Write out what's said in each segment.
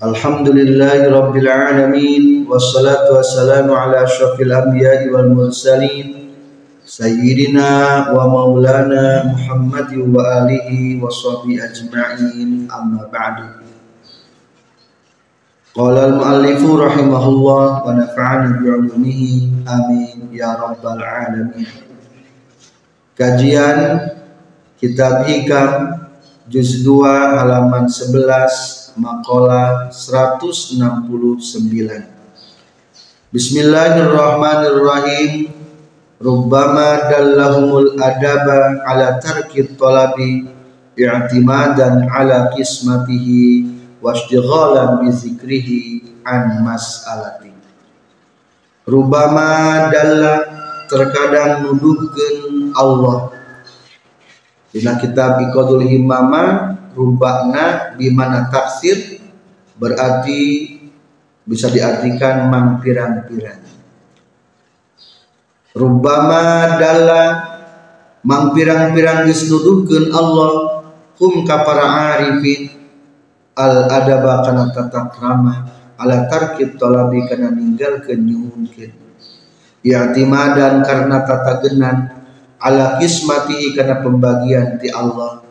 Alhamdulillahi rabbil alamin Wassalatu wassalamu ala ashrafil anbiya'i wal mursalin Sayyidina wa maulana Muhammad wa alihi wa sahbihi ajma'in amma ba'du. Qala al-muallifu rahimahullah wa nafa'ana bi'ulumihi amin ya rabbal alamin. Kajian Kitab Hikam Juz 2 halaman 11 Makalah 169 Bismillahirrahmanirrahim. Rubbama dallahumul adaba ala tarkit talabi i'timadan ala kismatihi wastighalan bi zikrihi an mas'alati Rubbama dalla terkadang nuduhkeun Allah. Dina kitab Iqadul Himama rubakna bimana taksir berarti bisa diartikan mang pirang-pirang. Rubama dalla mang pirang-pirang disnuduhkeun Allah kum ka para arifin al adaba kana tata krama ala tarkit talabi kana ninggalkeun nyuhunkeun. I'timadan karena tata genan ala kismatihi karena pembagian ti Allah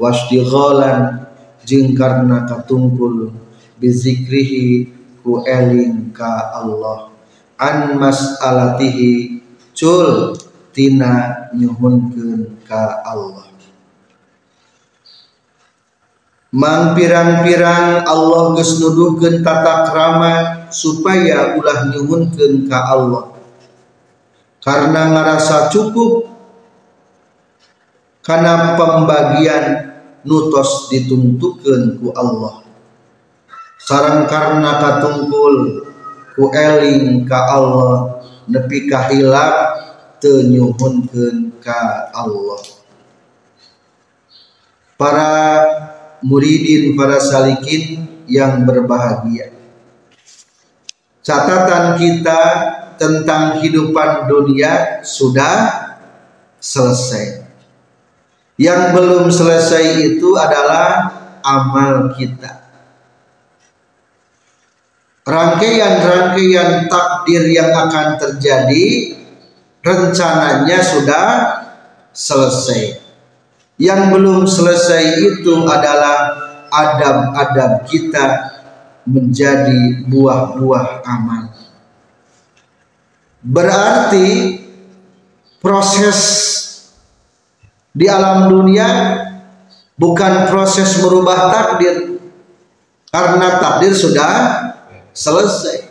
wastighalan jeung karena katungkul bizikrihi ku eling ka Allah. An mas'alatihi cul tina nyuhunkeun ka Allah. Mang pirang-pirang Allah geus nuduhkeun tata krama supaya ulah nyuhunkeun ka Allah. Karena ngerasa cukup karena pembagian nutos ditentukan ku Allah. Sarang karena katungkul ku eling ka Allah. Nepi kahilap tenyuhunkeun ka Allah. Para muridin para salikin yang berbahagia. Catatan kita tentang kehidupan dunia sudah selesai yang belum selesai itu adalah amal kita. Rangkaian-rangkaian takdir yang akan terjadi rencananya sudah selesai. Yang belum selesai itu adalah adab-adab kita menjadi buah-buah amal. Berarti proses di alam dunia bukan proses merubah takdir. Karena takdir sudah selesai.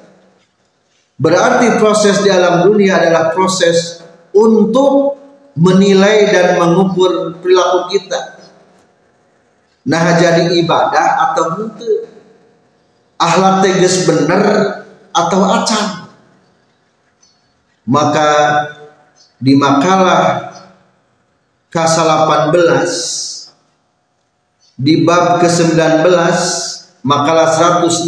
Berarti proses di alam dunia adalah proses untuk menilai dan mengukur perilaku kita. Nah jadi ibadah atau mutu akhlak tegas benar atau acan. Maka di makalah ke-18 di bab ke-19 makalah 169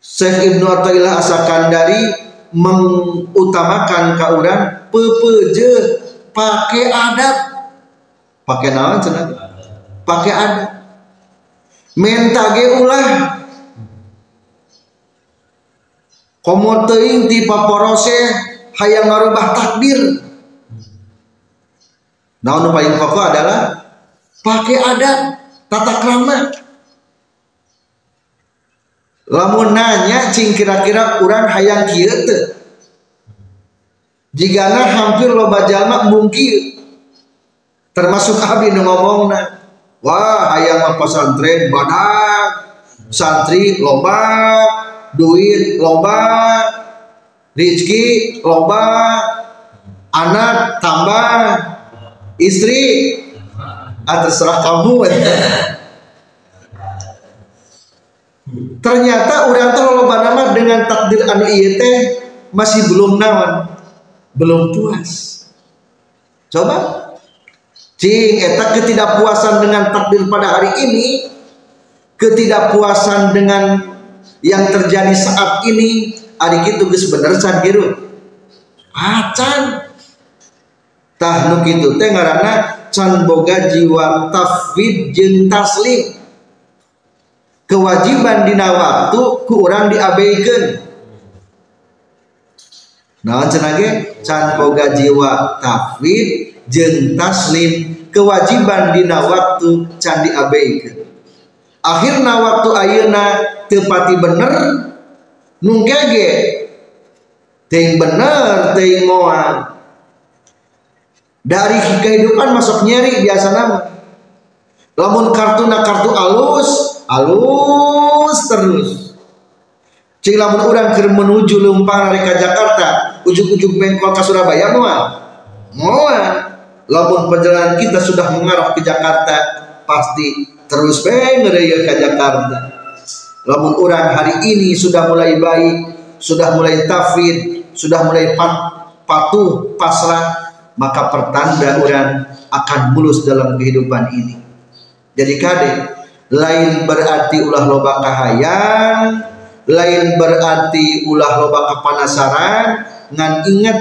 Syekh Ibnu Athaillah Asakandari mengutamakan kauran pepeje pakai adat pakai naon cenah? Pakai adat mentage ulah. Komo teuing ti paporose hayang ngarubah takdir Nah, yang paling pokok adalah pakai adat tata krama. Lamun nanya cing kira-kira kurang hayang kieu teu. Jigana hampir loba jalma mungkin termasuk abi nu ngomongna. Wah, hayang mah pesantren badak, santri loba, duit loba, rizki loba, anak tambah istri atas serah kamu. Ternyata orang teh loba nama dengan takdir anu ieu teh masih belum nawan belum puas. Coba cing eta ketidakpuasan dengan takdir pada hari ini ketidakpuasan dengan yang terjadi saat ini hari itu geus bener can acan tah nu kitu teh ngaranna can boga jiwa tafwid jeung taslim. Kewajiban dina waktu ku urang diabaikan. Nah cenage? Can boga jiwa tafwid jeung taslim. Kewajiban dina waktu can diabaikan. Akhirna waktu ayeuna tepati bener nungkege ting bener ting moal dari kehidupan masuk nyeri biasa nama. Lamun kartu na kartu alus halus terus. Cing lamun orang ke menuju Lempang dari Jakarta ujung-ujung Bengkol ke Surabaya mual mual lamun perjalanan kita sudah mengarah ke Jakarta pasti terus pengen ke Jakarta. Lamun orang hari ini sudah mulai baik sudah mulai tafid sudah mulai pat, patuh pasrah maka pertanda orang akan mulus dalam kehidupan ini. Jadi kade lain berarti ulah loba kahayang lain berarti ulah loba kepanasaran ngan ingat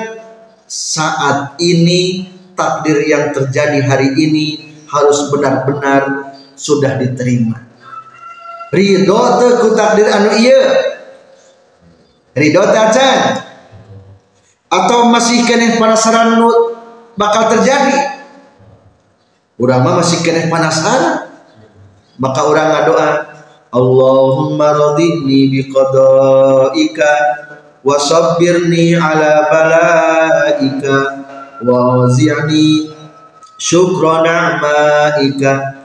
saat ini takdir yang terjadi hari ini harus benar-benar sudah diterima. Ridho teu ku takdir anu ieu ridho teh atau masih keneh penasaran bakal terjadi. Urang masih keneh penasaran maka orang ngadoa Allahumma radini biqadaika wa sabbirni ala balaika wa zi'ni syukra na'maika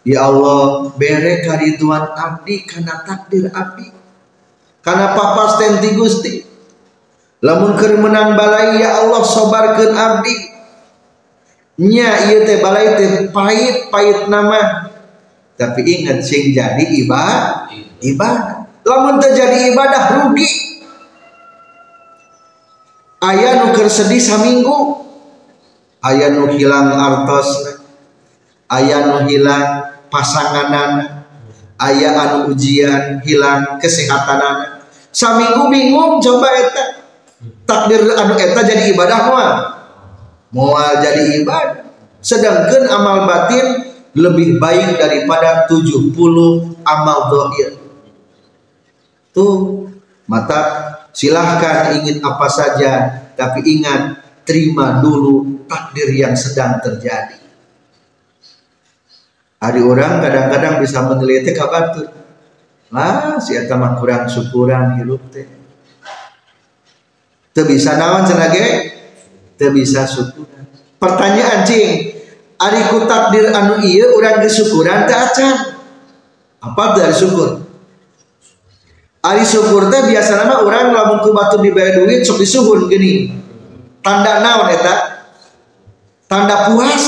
Ya Allah bere kariduan abdi karena takdir abdi. Karena papas tenti gusti. Lamun keur balai ya Allah sobarkeun abdi nya ieu teh balai teh pahit-pahit nama. Tapi ingat sing jadi ibadah ibadah. Lamun terjadi ibadah rugi. Ayah nu sedih saminggu. Ayah nu hilang artos. Ayah nu hilang pasanganan. Ayah anu ujian hilang kesehatan saminggu bingung coba eta. Takdir anu eta jadi ibadah moal moal jadi ibadah sedangkan amal batin lebih baik daripada 70 amal dohir. Tuh mata silahkan ingin apa saja tapi ingat terima dulu takdir yang sedang terjadi. Hari orang kadang-kadang bisa meneliti kabar tuh? Lah si mah kurang syukuran hidup teh. Bisa nawan cenage teu bisa syukuran pertanyaan cing. Ari ku takdir anu iya urang syukuran teh acan? Apa dari syukur? Ari syukur teh biasa nama orang lamun ku batu dibayar duit sok disuhun gini. Tanda naon eta? Tanda puas.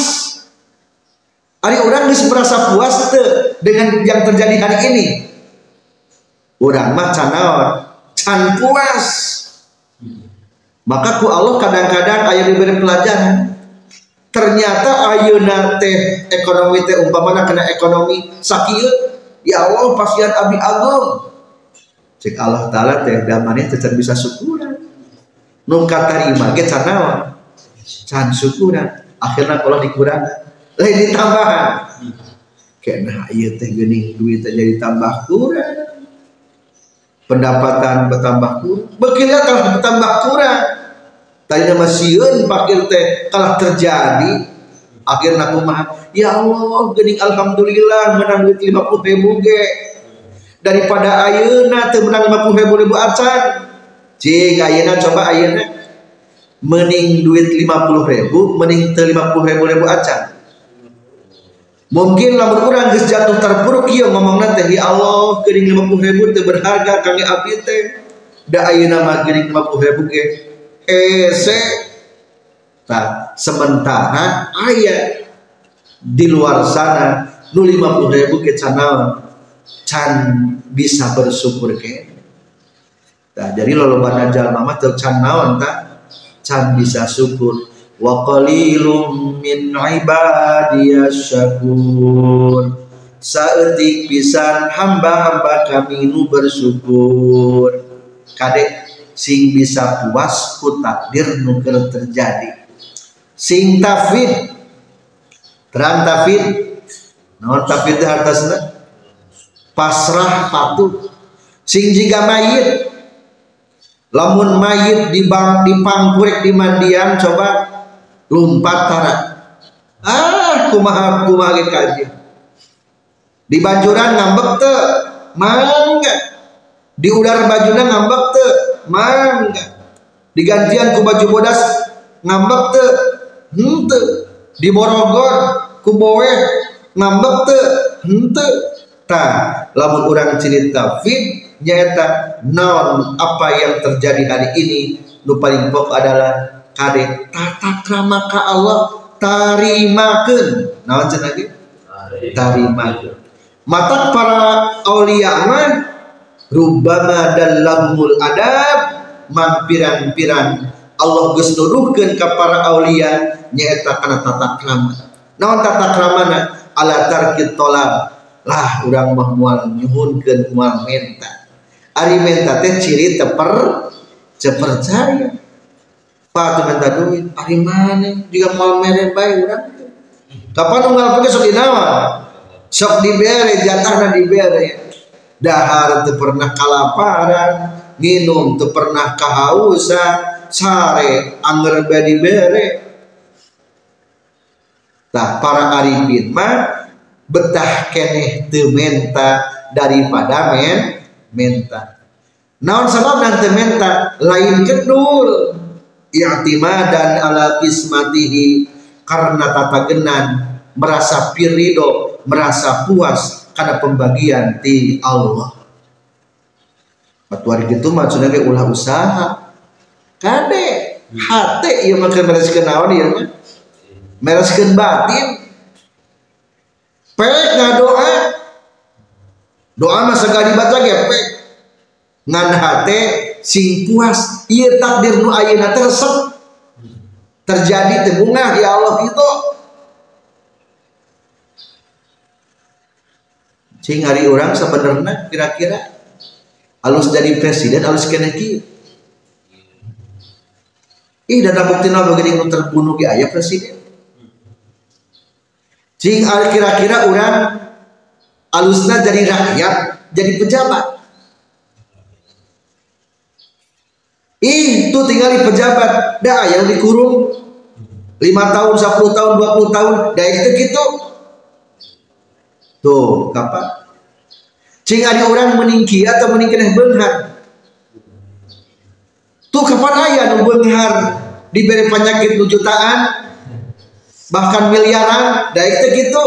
Ari orang geus merasa puas teh dengan yang terjadi hari ini. Orang mah can naon? Can puas maka ku Allah kadang-kadang ayat diberi pelajaran. Ternyata ayeuna teh ekonomi teh umpamana kena ekonomi sakieu ya Allah pasian abi agung cek Allah taala teh damane teh bisa syukuran. Nu katarima ge can naon? Can syukuran. Akhirna kalau dikurang lain ditambahan kena ieu teh geuning duit teh jadi tambah kurang. Pendapatan bertambah kurang. Bekilah kalau bertambah kurang tadinya masihun pakir teh kalah terjadi akhirnya aku mah ya Allah gening alhamdulillah menang duit lima puluh ribu ge. Daripada ayeuna teh menang lima puluh ribu ribu acan cing ayeuna coba ayeuna. Mening duit lima puluh ribu mening lima puluh ribu ribu acan mungkin lamun urang geus jatuh terpuruk ieu ngomong teh ya Allah lima puluh ribu teh berharga kangge abdi teh. Da ayeuna mah lima puluh ribu ge ese. Nah, sementara ayat di luar sana nu 50 ribu ke can bisa bersyukur ke? Nah, jadi lolobana jalma mah teu can naon can bisa syukur. Wa qalilum min ibadiyas syakur. Saeutik pisan hamba-hamba kami nu bersyukur. Kadek sing bisa puas ku takdir nu terjadi. Sing tafid. Terang tafid. Naon tafid hartasna pasrah patuh. Sing jika mayit. Lamun mayit di bang di pangkurek di mandian coba lompat tarak. Ah kumaha kumaha kaji di banjuran ngambek te mangga di udara bajunya ngambek te mangga di gantian ku baju bodas ngambek te hente di borogor ku bowe ngambek te hente ta lamun orang cerita fit nyata non apa yang terjadi hari ini nu paling pokok adalah kade tata krama ka Allah tarimakeun. Naon cenah tarimakeun. Mata para aulia mah rubbama dallamul adab. Man pirang-pirang Allah geus nuduhkeun ka para aulia nyaeta kana tata krama. Naon tata kramana? Ala tarkit tolab. Lah urang mah moal nyuhunkeun moal menta. Ari menta teh ciri teper cepercaya Pak tuh minta duit. Ari mana? Jika moal mere bae urang kapan unggal pergi sok dinawa sok dibere jatahna dibere dahar teu pernah kalaparan minum teu pernah kahausan sare anger be dibere Nah, para arifin mah betah keneh teu menta daripada men menta. Naon sabab nanti menta? Lain kedul i'timadan ala kismatihi. Karena tata genan merasa pirido merasa puas karena pembagian di Allah. Waktu hari itu maksudnya kayak ulah usaha. Kade hati iya makan mereskan naon iya mah mereskan batin. Pek ngadoa doa. Masa gak dibaca ge pek. Ngan hati sing puas. Iya takdir nu ayeuna tersep terjadi tebungah ya Allah itu Cing hari orang sebenarnya kira-kira halus jadi presiden halus kena kieu. Ih dan bukti nama begini nu terbunuh di ayah presiden. Cing kira-kira orang halusnya jadi rakyat, jadi pejabat. Ih, tuh tinggal di pejabat, dah yang dikurung lima tahun, 10 tahun, 20 tahun, dah itu gitu Tuh, kapan? Cing ada orang meningki atau meningkih benghar. Tuh kapan ayah nu benghar diberi penyakit nu jutaan bahkan miliaran dah itu gitu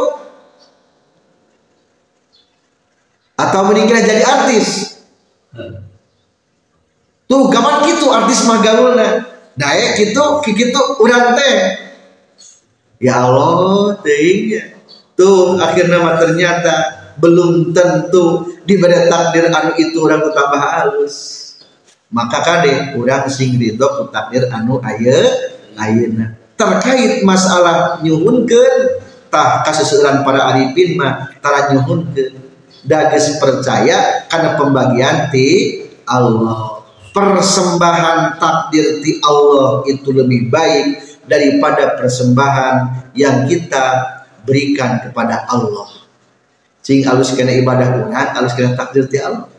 atau meningkih jadi artis tuh kapan gitu artis magaulna daek gitu gitu urang teh ya Allah teh tuh akhirnya mah ternyata belum tentu diberi takdir anu itu orang tambah halus. Maka kade orang sing ridho takdir anu aya ayeuna. Terkait masalah nyuhunkeun tah kaseueuran para arifin mah tara nyuhunkeun. Dages percaya karena pembagian ti Allah. Persembahan takdir ti Allah itu lebih baik daripada persembahan yang kita berikan kepada Allah. Cing alus kena ibadah urang alus kena takdir ti Allah.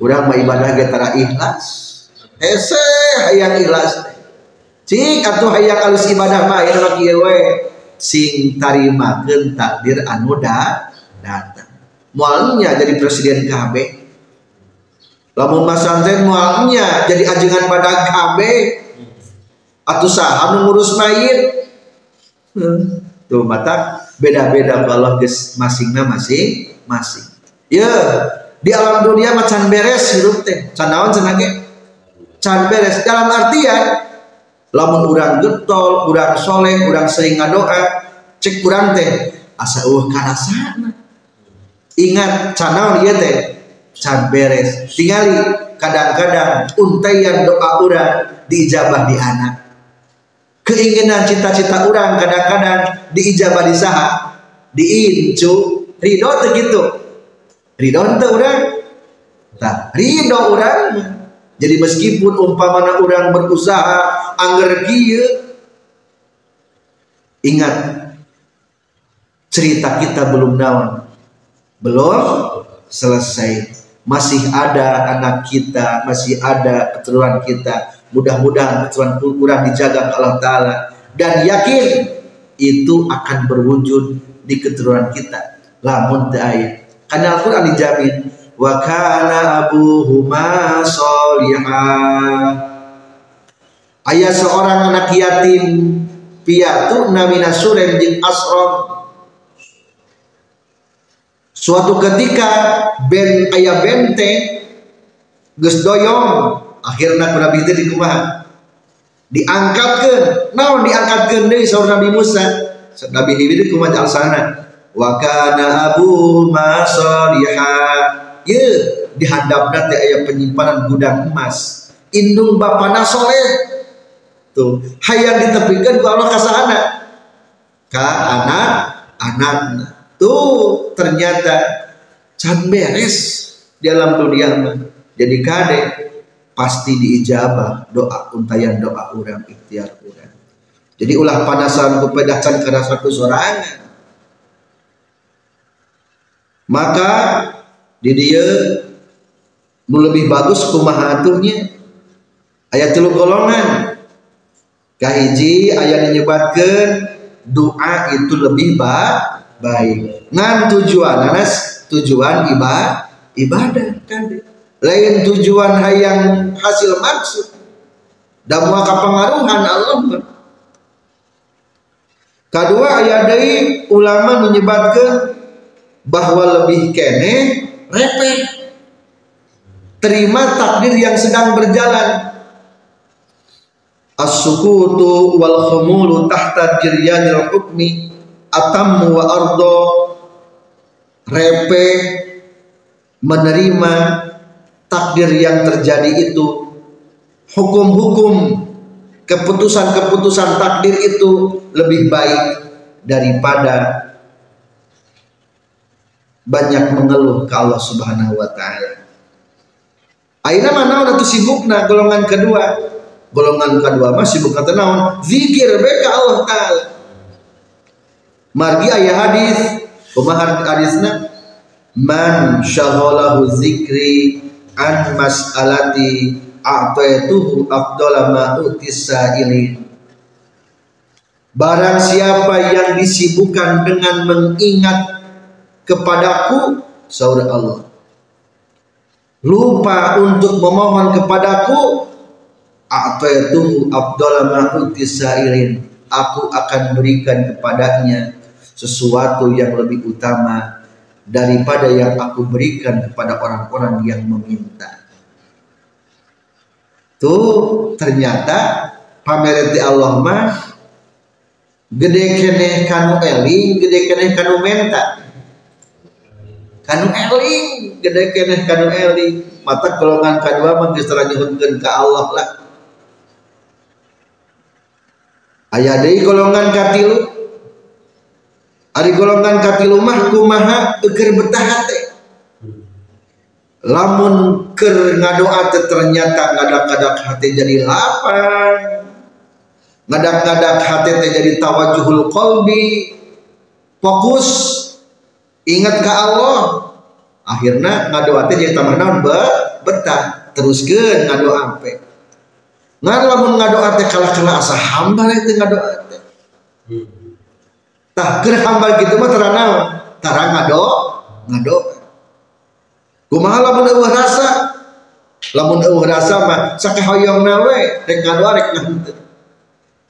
Urang mah ibadah ge tara ikhlas. Hese hayang ikhlas. Cing atuh hayang alus ibadah mah aya kieu we. Sing tarimakeun takdir anu da datang. Mualnya jadi presiden KB lamun mas santren mualnya jadi ajengan pada KB atau sah anu ngurus mayit. Tuh mata beda-beda kalau guys masingnya masing masing. Ya di alam dunia macan beres hidup teh. Can naon Can beres dalam artian lamun urang getol, urang soleh, urang sering ngadoa, cek urang teh asa uh kana sana. ingat channel dia teh can beres tinggali kadang-kadang untayan doa orang diijabah di anak keinginan cita-cita orang kadang-kadang diijabah di saha diincu ridho gitu. Ridho ente orang tak ridho orang jadi meskipun umpamana orang berusaha angger kieu ingat cerita kita belum naon. Belum selesai. Masih ada anak kita, masih ada keturunan kita. Mudah-mudahan keturunan kurang dijaga Allah Ta'ala. Dan yakin itu akan berwujud di keturunan kita. Lamun ta'ayat. Karena Al-Quran dijamin. Wa kana abuhuma solihah. Ayah seorang anak yatim piatu namina surem jing asrom Suatu ketika ben ayah benteng geus doyong akhirnya ku Nabi teh dikumaha diangkatkeun naon diangkatkeun deui saur Nabi Musa? Nabi Hibir kumaha jalsana wa kana abu masaliha. Ye di handapna teh aya penyimpanan gudang emas. Indung bapana soleh. Tuh hayang ditepikeun ku Allah ka sahana ka anak anakna tuh ternyata can beres dalam dunia mah. Jadi kade pasti diijabah doa untayan doa orang ikhtiar orang jadi ulah panasan kupedacan karena satu sorangan. Maka di dia lebih bagus kumaha atuhnya ayat tilu golongan. Kahiji ayat menyebabkan doa itu lebih baik baik. Ngan tujuan anas tujuan ibadah ibadah kan lain tujuan hayang hasil maksud. Dan muaka pengaruhan Allah. Kedua ayat dari ulama menyebutkan bahwa lebih kene repeh terima takdir yang sedang berjalan. As-sukutu wal khumulu tahta jiryanil hukmi atam wa ardo. Repe menerima takdir yang terjadi itu hukum-hukum keputusan-keputusan takdir itu lebih baik daripada banyak mengeluh ke Allah Subhanahu wa taala. Aina mana udah sibuk nah golongan kedua. Golongan kedua mah sibuk kata naon? Zikir beka Allah taala margi ayah hadis kumaha hadisna man syaghalahu zikri an mas'alati a'taituhu afdala ma utisailin Barang siapa yang disibukkan dengan mengingat kepadaku saudara Allah. Lupa untuk memohon kepadaku a'taituhu afdala ma utisailin aku akan berikan kepadanya sesuatu yang lebih utama daripada yang aku berikan kepada orang-orang yang meminta. Tuh ternyata pamereti Allah mah gede kene kanu eling, gede kene kanu menta. Kanu eling, gede kene kanu eling. Mata golongan kedua geus ke Allah lah. Ayah deui golongan katilu Ari golongan katilu mah kumaha eker betah hate. Lamun ker ngadoa ternyata ngadak-ngadak hati jadi lapang. Ngadak-ngadak hati teh jadi tawajuhul qalbi. Fokus ingat ke Allah. Akhirnya ngadoa teh jadi tambah naon betah. Teruskeun ngadoa ampe. Ngan lamun ngadoa teh kalah-kalah asa hamba teh ngadoa teh. Tah keur hambal kitu mah tara naon? Tara ngado, ngado. Kumaha lamun eueuh rasa? Lamun eueuh rasa mah sakahoyongna we rek ngado rek nganteu.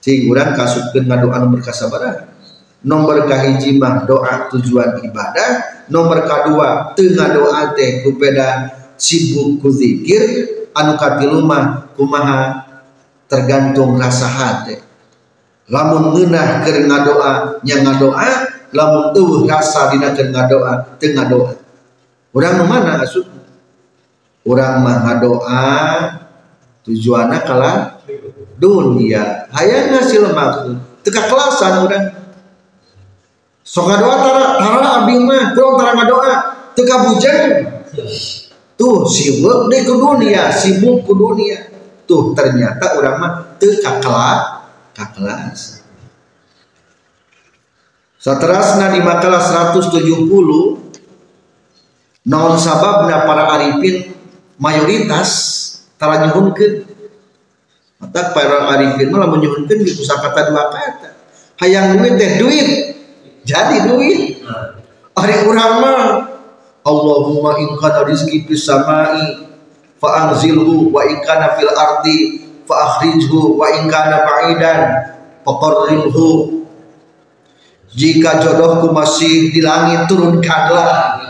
Cing urang kasupkeun ngado anu berkasabaran. Nomor kahiji mah doa tujuan ibadah, nomor kedua teu ngadoa teh kupeda sibuk ku zikir, anu katilu mah kumaha tergantung rasa hati lamun ngeunah keur ngadoa nya ngadoa lamun eueuh rasa dina keur ngadoa teu ngadoa. Orang mana asuk orang mah doa tujuannya kalah dunia. Hayangnya sih maksud teka kelasan orang sok doa tara tara abdi mah kurang tara ngadoa teka bujang tuh sibuk deh ke dunia sibuk ke dunia. Tuh ternyata orang mah teka kelas kelas Satrasna di makalah 170 non sababna para arifin mayoritas tara nyuhunkeun? Mata para arifin malah menyuhunkeun di kata dua kata. Hayang duit teh duit jadi duit. Hari urang Allahumma in kana rizqi fis samai wa in kana fil ardi fa akhrijhu wa in kana ba'idan faqarribhu jika jodohku masih di langit turunkanlah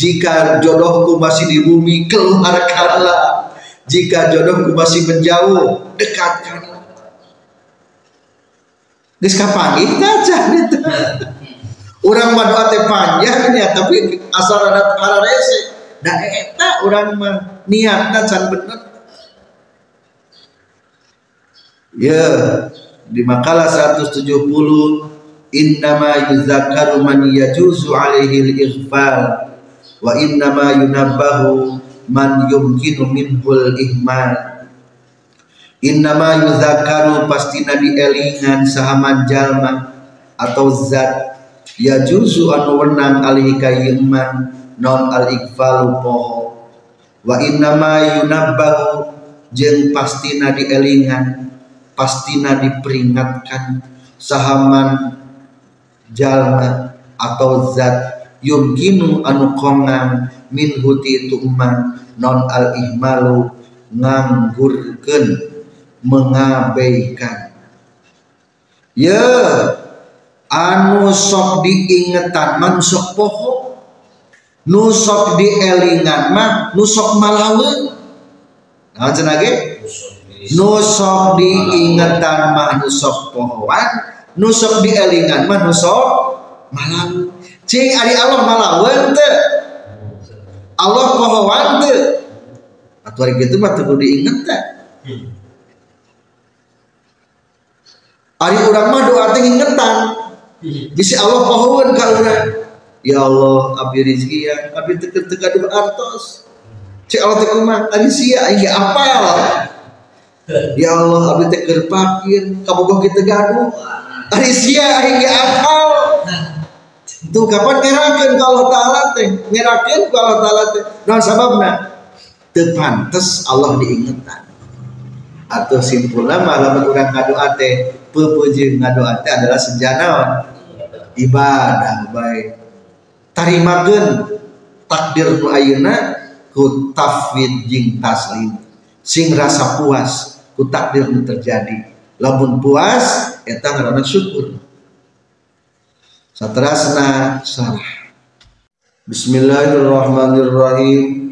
jika jodohku masih di bumi, keluarkanlah. Jika jodohku masih menjauh, dekatkanlah. Geus kapanggih aja gitu. Orang mah doa teh panjang ya, tapi asal ada para rese. Da eta orang mah niatna can bener. Ya, di makalah 170 innama yuzakkaru man yajuzu alaihi al-ighfal wa inna ma yunabbahu man yumkinu minhul ihmal. Inna ma yuzakaru pasti nabi elingan sahaman jalma atau zat ya juzu anu wenang alihi kayman non al ikfalu poho. Wa inna ma yunabbahu jeung pastina dielingan pastina diperingatkan sahaman jalma atau zat. Yumkinu anu kongang min huti tu'man. Non al ihmalu nganggurkeun mengabaikan. Ya anu sok diingetan man sok poho nu sok dielingan mah nu sok cenah ge nu sok diingetan mah nu sok pohoan nu sok dielingan mah nu sok malaweun cing ari Allah malawan teu Allah pohoan teu atuh ari kitu mah teu diinget teh ari urang mah doa teh ingetan bisi Allah pohoan ka urang. Ya Allah abdi rezeki ya abdi teu teu artos cek Allah teh kumaha? Ari sia aing apal ya Allah abdi teh keur pakir kabogoh kitu gaduh ari sia aing apal Tuh kapan ngerakeun ka Allah taala teh? Ngerakeun ka Allah taala teh. Naon sababna? Teu pantes Allah diingetan. Atau simpulna malam urang ngadoa teh peupeujeuh ngadoa teh adalah senjanaon? Ibadah baik. Tarimakeun takdir nu ayeuna ku tafwid jeung taslim. Sing rasa puas ku takdir nu terjadi. Lamun puas eta ngaranna syukur. Satrasna sarah. Bismillahirrahmanirrahim.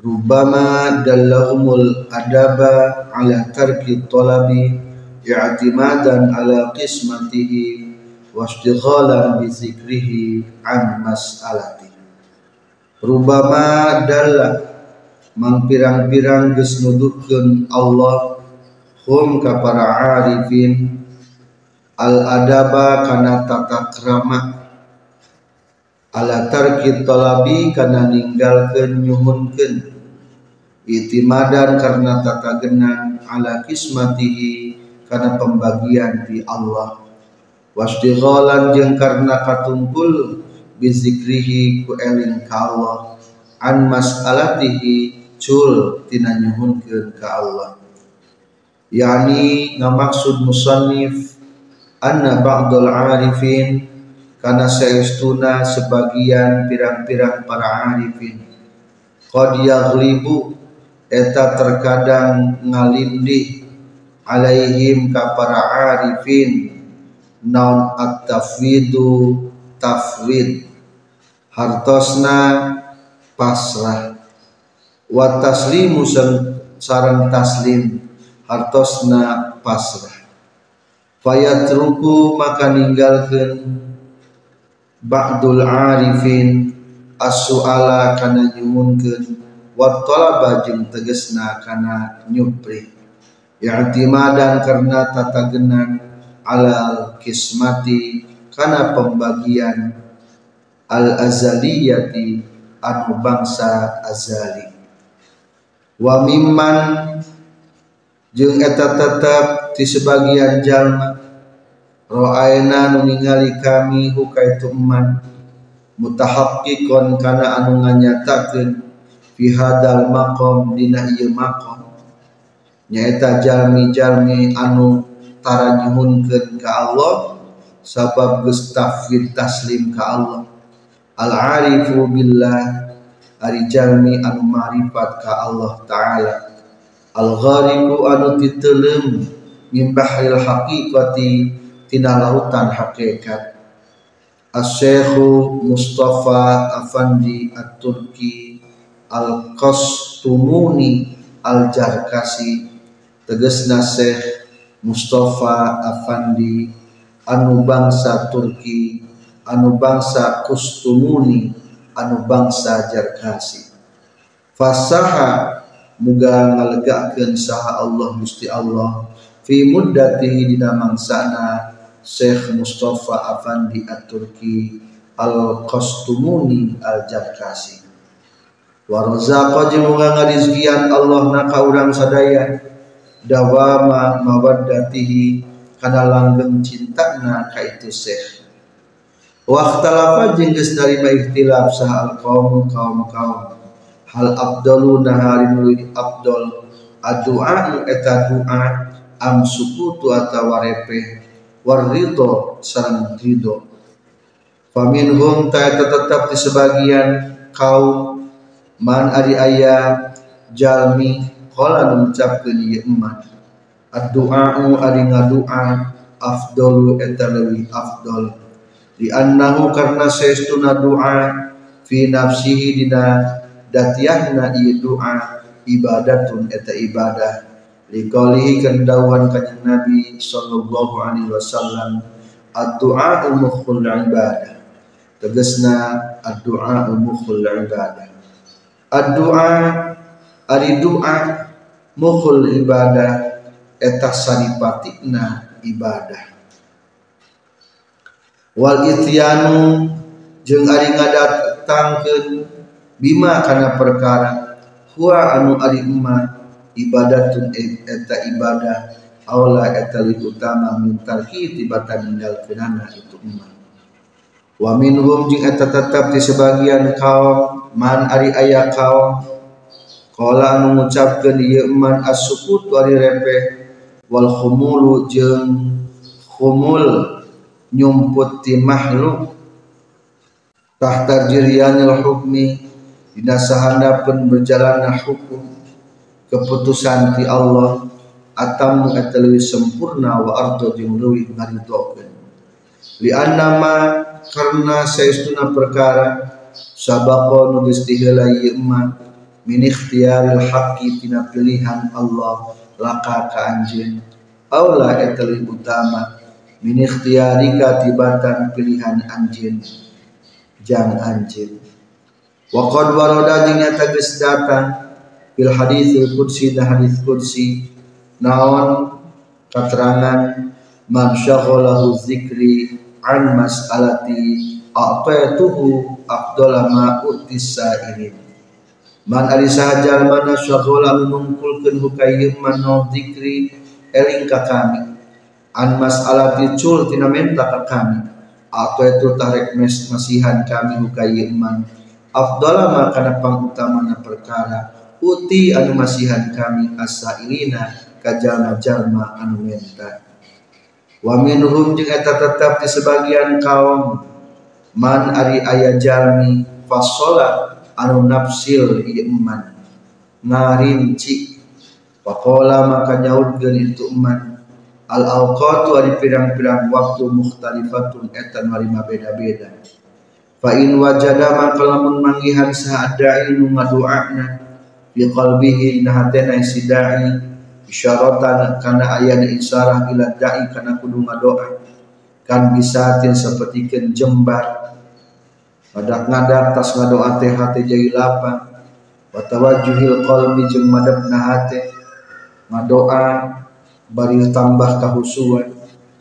Rubama dallahumul adaba ala tarki talabi i'timadan ala qismatihi wa istighalan bi zikrihi an mas'alati. Rubama dalla mang pirang-pirang geus nuduhkeun Allah hum ka para arifin. Al adaba kana tata krama ala tarki talabi kana ninggalkeun nyuhunkeun. Itimadan karena tata genang ala kismatihi karena pembagian di Allah. Wastighalan jeung karena katungkul bizikrihi ku eling ka Allah. An mas'alatihi cul tina nyuhunkeun ka Allah. Yani ngamaksud musannif anna ba'dul arifin karena saestuna sebagian pirang-pirang para arifin. Qad yaghlibu eta terkadang ngalindih alaihim ka para arifin. Naun at-tafwidu? Tafwid. Hartosna pasrah wa taslimu sareng taslim hartosna pasrah. Fayatruku maka ninggalkan ba'dul arifin as-su'ala kana nyuhunkeun wa talaba jeung tegesna kana nyupri. I'timadan karena tata genan alal kismati kana pembagian al azaliyati anu bangsa azali wa mimman jeung eta tetep ti sebagian jalma ro'aina nu ningali kami hukaitu eman mutahaqqiqon kana anu nganyatakeun fi hadal maqam dina ieu maqam. Nyaeta jalmi-jalmi anu tara nyuhunkeun ka Allah sabab geus taslim ka Allah. Al arifu billah ari jalmi anu ma'rifat ka Allah taala. Al ghariqu anu titeulem min bahril haqiqati tina lautan hakikat. As-Syekhu Mustafa Afandi At-Turki Al-Qastumuni Al-Jarkasi tegesna Syekh Mustafa Afandi anu bangsa Turki anu bangsa Kustumuni anu bangsa Jarkasi fasaha muga ngalegakeun saha Allah Gusti Allah. Fi muddatihi dina mangsana Syekh Mustafa Afandi At-Turki Al-Qastumuni Al-Jarkasi wa razaqa jeung ngarizkian Allah naka urang sadaya. Dawama mawaddatihi kana langgeng cintana ka itu Syekh wa ikhtalafa jeung geus narima ikhtilaf saha al-qaum kaum-kaum hal afdalu naharin afdal addu'a eta doa am sukutu atawa repeh warrido sarang ridho faminhum ta tetap di sebagian kaum. Man ari aya jalmi qala mengucapkeun ieu emat ad-du'a'u ari ngadua afdalu eta leuwih afdal di annahu karna saestuna doa fi nafsihi dina datiahna ieu doa ibadatun eta ibadah. Liqalihi kendauan kanjeng Nabi sallallahu alaihi wasallam ad-du'a mukhul ibadah. Tegasna ad-du'a mukhul ibadah. Ad-du'a ari doa mukhul ibadah eta saripatina ibadah wal ityanu jeung ari ngadatangkeun bima kana perkara. Huwa anu ari emak ibadatun eta ibadah. Aula eta utama min tarki tibatan ninggal kenana itu umat wa minhum jeung eta tetap di sebagian kaum man ari aya kaum qala anu ngucapkeun ieu man as-sukut ari repeh. Wal khumulu jeung khumul nyumput ti makhluk. Tahta jiryanil hukmi dina sahana pun berjalanna hukum keputusan ti Allah atam atau sempurna wa ardo jeung leuwih ngaridokeun li annama karena saestuna perkara sabaqo nu geus diheula ieu emak min ikhtiyaril haqqi tina pilihan Allah laka ka anjeun aula eta utama min ikhtiyarika tibatan pilihan anjeun jang anjeun wa qad warada jeung nyata geus datang fil hadis kursi dan hadis kursi naon? Keterangan man syaghalahu zikri an mas'alati a'taituhu afdala ma utisa ini man ari sahaja mana syaghala nungkulkeun hukayeuh man zikri eling ka kami an mas'alati cul tina menta ka kami. Atau itu tarik mes masihan kami hukayeuh man afdala ma kana pangutamana perkara. Uti anu masihan kami asailina kajalma jalma anu menta wa minhum jeung eta tetap di sebagian kaum. Man ari aya jalmi fasola anu nafsil ieu eman ngarinci. Pakola maka nyaudkeun itu eman al awqatu ari pirang-pirang waktu mukhtalifatun etan warima beda-beda. Fa in wajada maka lamun manggihan saada inu ngadoana fi qalbihi na hatena si dai isyaratan kana ayana isyarah ila dai kana kudu ngadoa kan bisa tin sapertikeun jembar. Pada ngadak tas ngadoa teh hati jadi lapang. Watawajuhil qalbi jeung madepna hate ngadoa bari tambah kahusuan.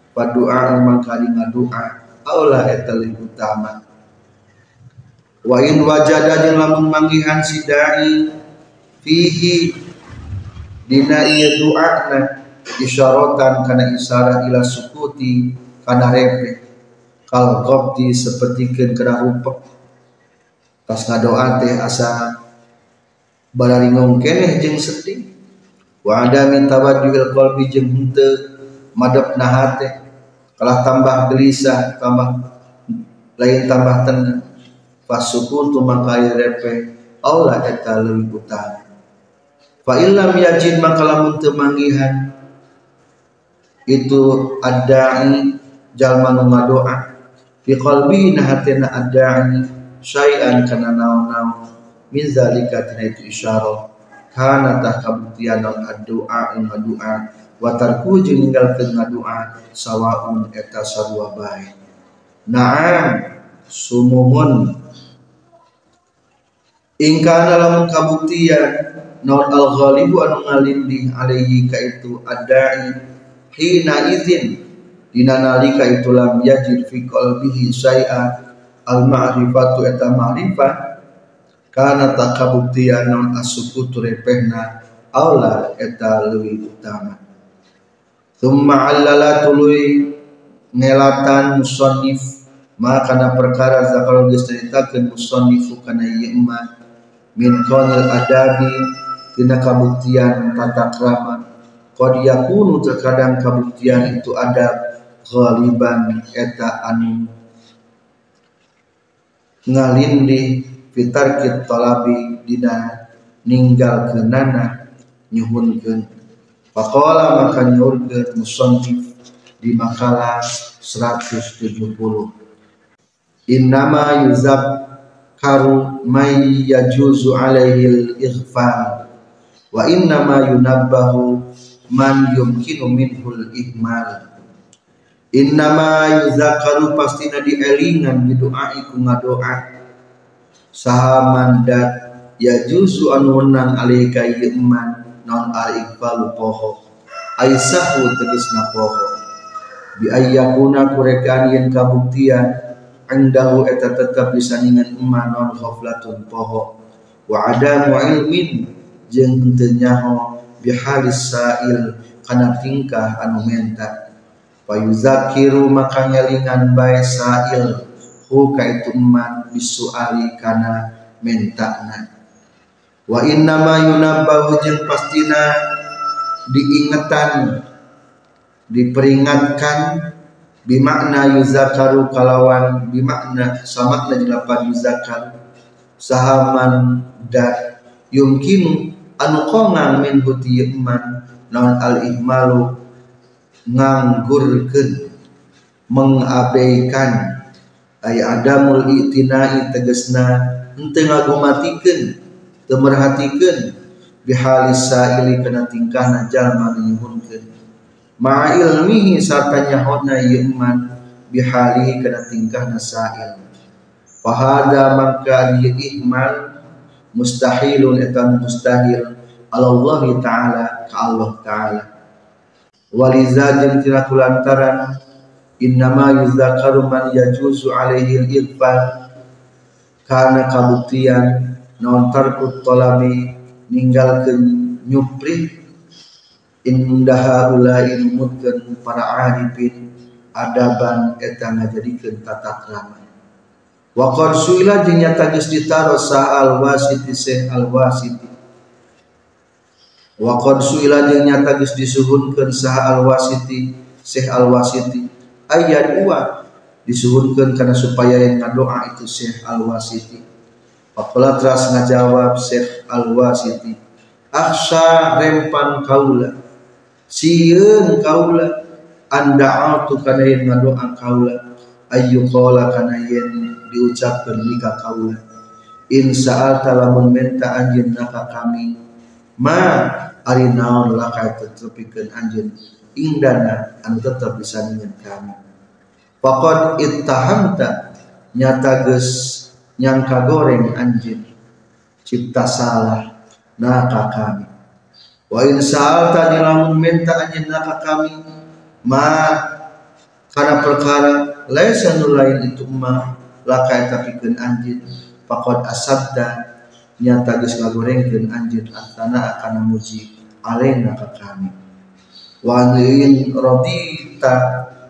Padu'a mangkali ngadoa aula eta utama wa in wajada jeung lamun manggihan si dai fihi dina ieu du'ana isyaratan kana isara ila sukuti kana repe. Kal qabdi sapertikeun kana rupek pas ngadoa teh asa balaringong keneh jeung sedih wa ada min tawajjuhil qalbi jeung henteu madepna hate kalah tambah gelisah tambah lain tambah tenang. Fasukun tu makai repe aula eta leuwih utama fa illam yajid maka lamun teu manggihan itu adai jalma nu ngadoa fi qalbi na hatena adai syai'an kana naon-naon. Min zalika tina itu isyarat kana tah kabuktian ad-doa ing doa. Wa tarku jeung ninggalkeun ngadoa sawaun eta sarua bae. Na'am sumumun. Ing kana lamun kabuktian naon al ghalibu anu ngalindih alaihi ka itu adai hina izin. Dina nalika itu lam yajid fi qalbihi syai'a al ma'rifatu eta ma'rifah karena tak kabuktian non asukutu repehna aula eta lebih utama. Thumma allala tului ngelatan musonif makana perkara zakal diceritakan musonifu kana yema min konil adabi tina kabuktian tata krama. Qad yakunu terkadang kabuktian itu ada ghaliban eta anu ngalindih fitar kit talabi dina ninggal kenana nyuhunkeun faqala maka nyurkeun musannif di makalah 170 innama yuzab karu may yajuzu alaihi al-ighfar wa innama yunabbahu man yumkinu minhul ihmal innama yuzakaru pastina dielingan bidoa iku ngadoa saha mandat ya juzu anu menang alika iman non al iqbalu poho. Aisahu tegesna poho. Bi ayyakuna kurekan yen kabuktian andahu eta tetap disandingan eman non ghaflatun poho. Wa adamu ilmin jeung teu nyaho bihalis sa'il kana tingkah anu menta. Wa yuzakiru maka nyalingan bae sa'il hu ka itu eman bisuali kana mentakna wa inna ma yunabbahu jeung pastina diingetan diperingatkan bimakna yuzakaru kalawan bimakna sama jeung lapan yuzakar sahaman da yumkinu anu kongang min huti iman non al ihmalu nganggurkeun mengabaikan ay adamul itinai tegesna henteu ngagumatikeun teu merhatikeun bihalis saili kana tingkahna jalma nyuhunkeun ma ilmihi sarta nyahodna ieu iman bihalihi kana tingkahna sail. Fahada maka ieu mustahilun etan mustahil. Allah taala ka Allah taala. Waliza jeung tina kulantaran innama yuzakaru man yajuzu alaihi al-ighfar. Karena kabuktian non tarku tolabi ninggalkeun nyupri. Indaha ulai numutkeun para arifin adaban eta ngajadikeun tata krama. Wa suila jeung nyata ditaro sa al wasiti se al wasiti. Wa suila jeung nyata geus disuhunkeun sa al wasiti Syekh al wasiti ayat dua disuhunkan karena supaya yang doa itu Syekh Al-Wasiti. Apalah teras ngajawab Syekh Al-Wasiti. Aksha rempan kaula. Sieun kaula. Anda autu kana yang ngadoa kaula. Ayu kaula kana yang diucapkan nikah kaula. In sa'alta lamun menta anjeun naka kami. Ma ari naon lakay tetepikeun anjeun indana anu tetap bisa dengan kami. Faqad ittahamta nyata geus nyangka goreng anjin cipta salah naka kami. Wa in sa'alta lamun minta anjin naka kami ma karena perkara laisa nulain itu ma laka eta pikeun anjin faqad asabda nyata geus ngagorengkeun anjin atana akan muji alena ka kami wa in radita.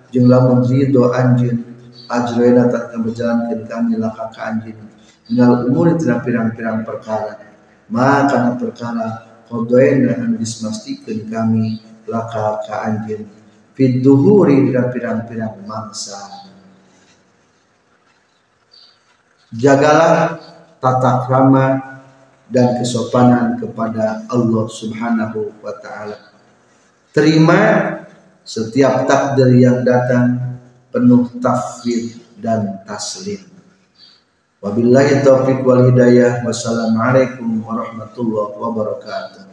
Jeung lamun ridho anjin ajroena tak berjalan kami laka ka anjin minal umur tina pirang-pirang perkara. Maka perkara kodoena anu dismastikeun kami laka ka anjin fid duhuri pirang-pirang mangsa. Jagalah tata krama dan kesopanan kepada Allah Subhanahu wa taala terima setiap takdir yang datang penuh tafwid dan taslim. Wabillahi taufiq wal hidayah. Wassalamualaikum warahmatullahi wabarakatuh.